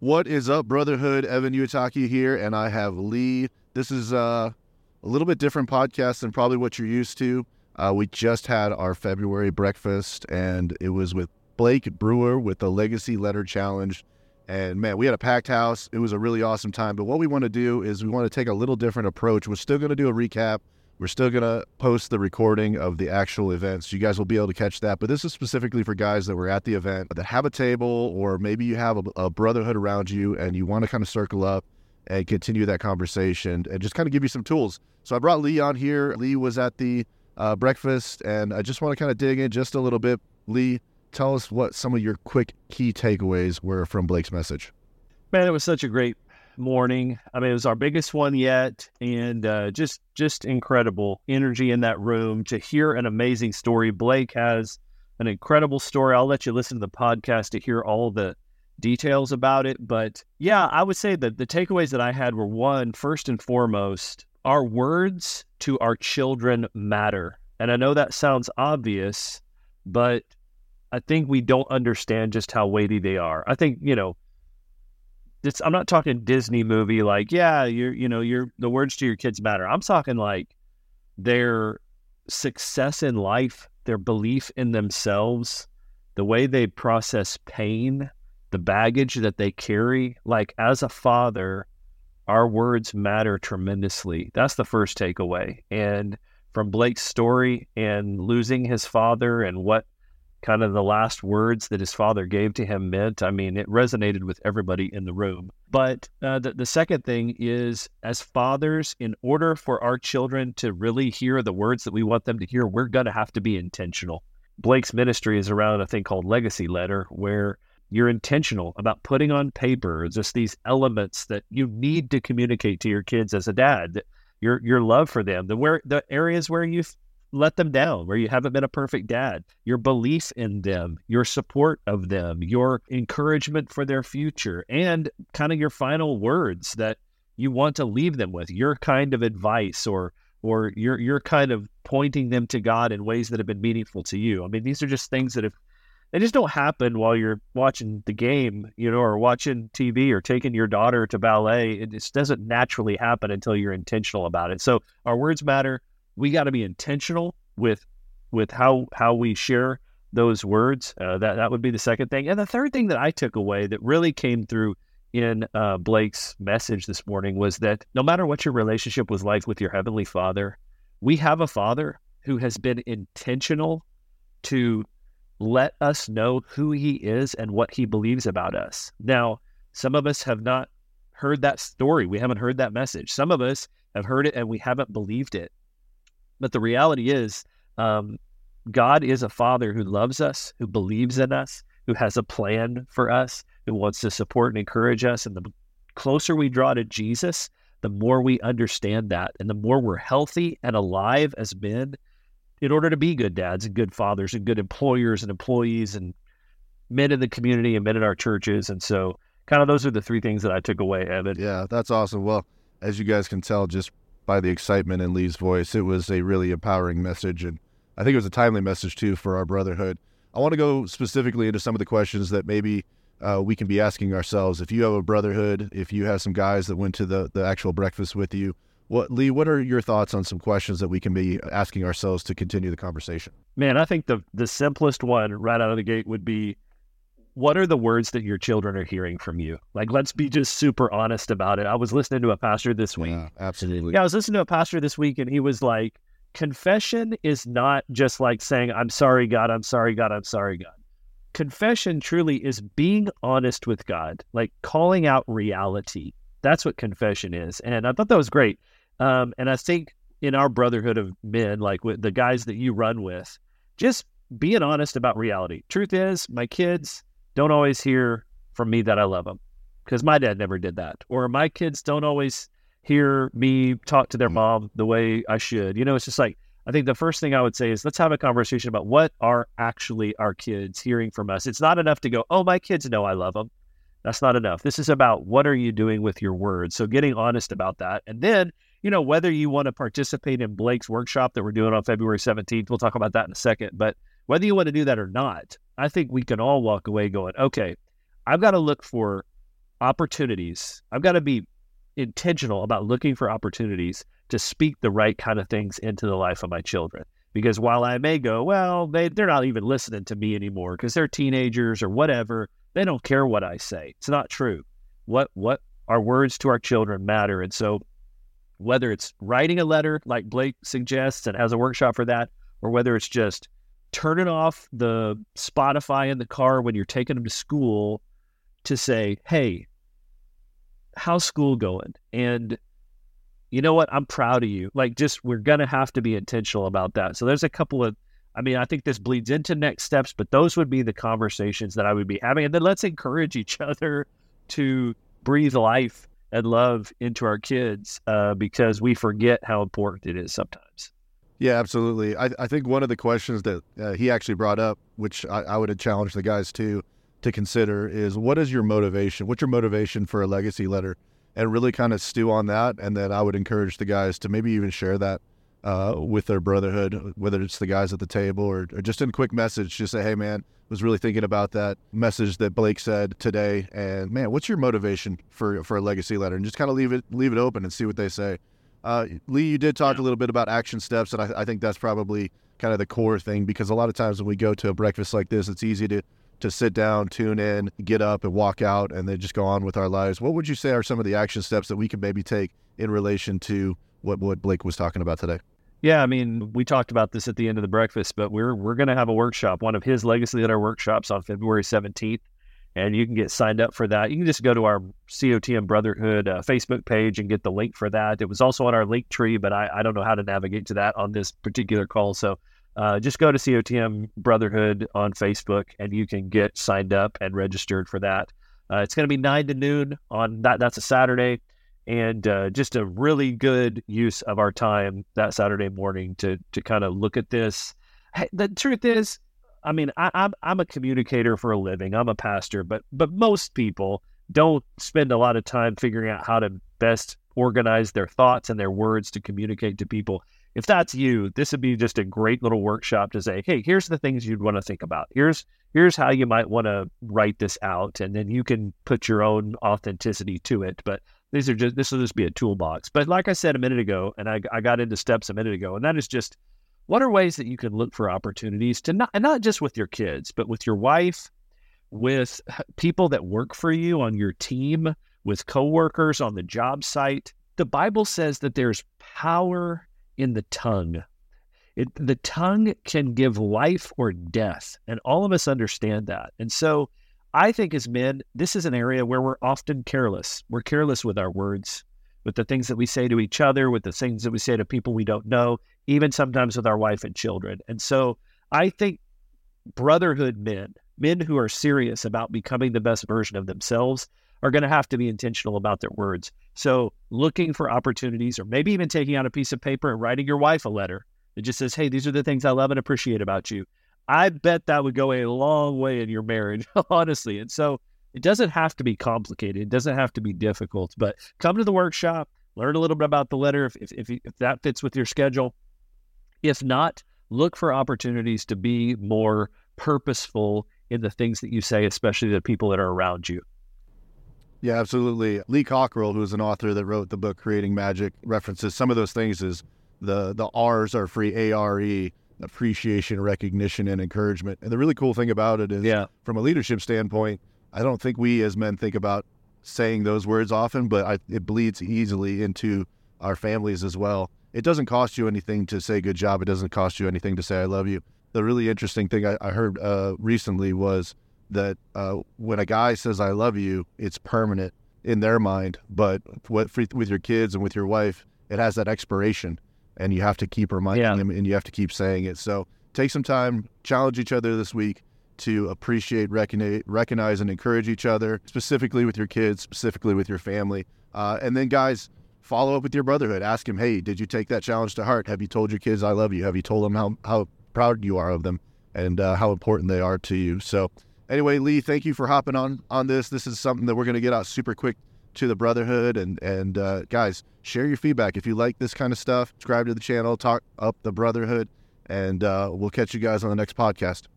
What is up, Brotherhood? Evan Uyetake here, and I have Lee. This is uh, a little bit different podcast than probably what you're used to. Uh, we just had our February breakfast, and it was with Blake Brewer with the Legacy Letter Challenge. And man, we had a packed house. It was a really awesome time. But what we want to do is we want to take a little different approach. We're still going to do a recap. We're still going to post the recording of the actual event. So you guys will be able to catch that. But this is specifically for guys that were at the event that have a table, or maybe you have a, a brotherhood around you and you want to kind of circle up and continue that conversation and just kind of give you some tools. So I brought Lee on here. Lee was at the uh, breakfast, and I just want to kind of dig in just a little bit. Lee, tell us what some of your quick key takeaways were from Blake's message. Man, it was such a great morning. I mean, it was our biggest one yet, and uh, just just incredible energy in that room to hear an amazing story. Blake has an incredible story. I'll let you listen to the podcast to hear all the details about it. But yeah, I would say that the takeaways that I had were one, first and foremost, our words to our children matter. And I know that sounds obvious, but I think we don't understand just how weighty they are. I think, you know, I'm not talking Disney movie like, yeah, you're, you know, you're the words to your kids matter. I'm talking like their success in life, their belief in themselves, the way they process pain, the baggage that they carry. Like as a father, our words matter tremendously. That's the first takeaway. And from Blake's story and losing his father and what kind of the last words that his father gave to him meant. I mean, it resonated with everybody in the room. But uh, the, the second thing is, as fathers, in order for our children to really hear the words that we want them to hear, we're going to have to be intentional. Blake's ministry is around a thing called Legacy Letter, where you're intentional about putting on paper just these elements that you need to communicate to your kids as a dad your your love for them the where the areas where you let them down, where you haven't been a perfect dad, your belief in them, your support of them, your encouragement for their future, and kind of your final words that you want to leave them with, your kind of advice or or you're you're kind of pointing them to God in ways that have been meaningful to you. I mean, these are just things that have they just don't happen while you're watching the game, you know, or watching TV or taking your daughter to ballet. It just doesn't naturally happen until you're intentional about it. So our words matter we got to be intentional with with how how we share those words. Uh, that that would be the second thing, and the third thing that I took away that really came through in uh, Blake's message this morning was that no matter what your relationship was like with your heavenly Father, we have a Father who has been intentional to let us know who He is and what He believes about us. Now, some of us have not heard that story. We haven't heard that message. Some of us have heard it and we haven't believed it. But the reality is, um, God is a father who loves us, who believes in us, who has a plan for us, who wants to support and encourage us. And the closer we draw to Jesus, the more we understand that. And the more we're healthy and alive as men in order to be good dads and good fathers and good employers and employees and men in the community and men in our churches. And so, kind of, those are the three things that I took away, Evan. Yeah, that's awesome. Well, as you guys can tell, just by the excitement in Lee's voice. It was a really empowering message, and I think it was a timely message too for our brotherhood. I want to go specifically into some of the questions that maybe uh, we can be asking ourselves. If you have a brotherhood, if you have some guys that went to the the actual breakfast with you, what Lee? What are your thoughts on some questions that we can be asking ourselves to continue the conversation? Man, I think the the simplest one right out of the gate would be what are the words that your children are hearing from you? Like, let's be just super honest about it. I was listening to a pastor this week. Yeah, absolutely. Yeah, I was listening to a pastor this week, and he was like, confession is not just like saying, I'm sorry, God, I'm sorry, God, I'm sorry, God. Confession truly is being honest with God, like calling out reality. That's what confession is. And I thought that was great. Um, and I think in our brotherhood of men, like with the guys that you run with, just being honest about reality. Truth is, my kids, don't always hear from me that I love them because my dad never did that. Or my kids don't always hear me talk to their mm. mom the way I should. You know, it's just like, I think the first thing I would say is let's have a conversation about what are actually our kids hearing from us. It's not enough to go, oh, my kids know I love them. That's not enough. This is about what are you doing with your words. So getting honest about that. And then, you know, whether you want to participate in Blake's workshop that we're doing on February 17th, we'll talk about that in a second. But whether you want to do that or not, I think we can all walk away going, okay, I've got to look for opportunities. I've got to be intentional about looking for opportunities to speak the right kind of things into the life of my children. Because while I may go, well, they, they're not even listening to me anymore because they're teenagers or whatever, they don't care what I say. It's not true. What what our words to our children matter. And so whether it's writing a letter like Blake suggests and has a workshop for that, or whether it's just turning off the Spotify in the car when you're taking them to school to say, hey, how's school going? And you know what? I'm proud of you. Like, just we're going to have to be intentional about that. So, there's a couple of, I mean, I think this bleeds into next steps, but those would be the conversations that I would be having. And then let's encourage each other to breathe life and love into our kids uh, because we forget how important it is sometimes. Yeah, absolutely. I, I think one of the questions that uh, he actually brought up, which I, I would have challenged the guys to to consider, is what is your motivation? What's your motivation for a legacy letter? And really kind of stew on that. And then I would encourage the guys to maybe even share that uh, with their brotherhood, whether it's the guys at the table or, or just in a quick message, just say, hey, man, was really thinking about that message that Blake said today. And man, what's your motivation for, for a legacy letter? And just kind of leave it, leave it open and see what they say. Uh, Lee, you did talk yeah. a little bit about action steps, and I, I, think that's probably kind of the core thing because a lot of times when we go to a breakfast like this, it's easy to to sit down, tune in, get up, and walk out, and then just go on with our lives. What would you say are some of the action steps that we can maybe take in relation to what what Blake was talking about today? Yeah, I mean, we talked about this at the end of the breakfast, but we're we're going to have a workshop, one of his legacy letter workshops on February seventeenth and you can get signed up for that. You can just go to our COTM Brotherhood uh, Facebook page and get the link for that. It was also on our link tree, but I, I don't know how to navigate to that on this particular call. So uh, just go to COTM Brotherhood on Facebook and you can get signed up and registered for that. Uh, it's going to be nine to noon on that. That's a Saturday, and uh, just a really good use of our time that Saturday morning to to kind of look at this. Hey, the truth is, I mean, I, I'm I'm a communicator for a living. I'm a pastor, but but most people don't spend a lot of time figuring out how to best organize their thoughts and their words to communicate to people. If that's you, this would be just a great little workshop to say, hey, here's the things you'd want to think about. Here's here's how you might want to write this out, and then you can put your own authenticity to it. But these are just this will just be a toolbox. But like I said a minute ago, and I, I got into steps a minute ago, and that is just what are ways that you can look for opportunities to not, not just with your kids, but with your wife, with people that work for you on your team, with coworkers on the job site? The Bible says that there's power in the tongue. It, the tongue can give life or death, and all of us understand that. And so, I think as men, this is an area where we're often careless. We're careless with our words with the things that we say to each other, with the things that we say to people we don't know, even sometimes with our wife and children. And so I think brotherhood men, men who are serious about becoming the best version of themselves, are going to have to be intentional about their words. So looking for opportunities, or maybe even taking out a piece of paper and writing your wife a letter that just says, Hey, these are the things I love and appreciate about you. I bet that would go a long way in your marriage, honestly. And so it doesn't have to be complicated. It doesn't have to be difficult, but come to the workshop, learn a little bit about the letter if, if, if, if that fits with your schedule. If not, look for opportunities to be more purposeful in the things that you say, especially the people that are around you. Yeah, absolutely. Lee Cockrell, who's an author that wrote the book Creating Magic, references some of those things as the the R's are free A R E appreciation, recognition, and encouragement. And the really cool thing about it is, yeah. from a leadership standpoint, I don't think we as men think about saying those words often, but I, it bleeds easily into our families as well. It doesn't cost you anything to say good job. It doesn't cost you anything to say I love you. The really interesting thing I, I heard uh, recently was that uh, when a guy says I love you, it's permanent in their mind. But what, with your kids and with your wife, it has that expiration, and you have to keep reminding yeah. them, and you have to keep saying it. So take some time, challenge each other this week to appreciate, recognize, recognize, and encourage each other, specifically with your kids, specifically with your family. Uh, and then, guys, follow up with your brotherhood. Ask him, hey, did you take that challenge to heart? Have you told your kids I love you? Have you told them how, how proud you are of them and uh, how important they are to you? So, anyway, Lee, thank you for hopping on on this. This is something that we're going to get out super quick to the brotherhood and and uh, guys share your feedback if you like this kind of stuff subscribe to the channel talk up the brotherhood and uh, we'll catch you guys on the next podcast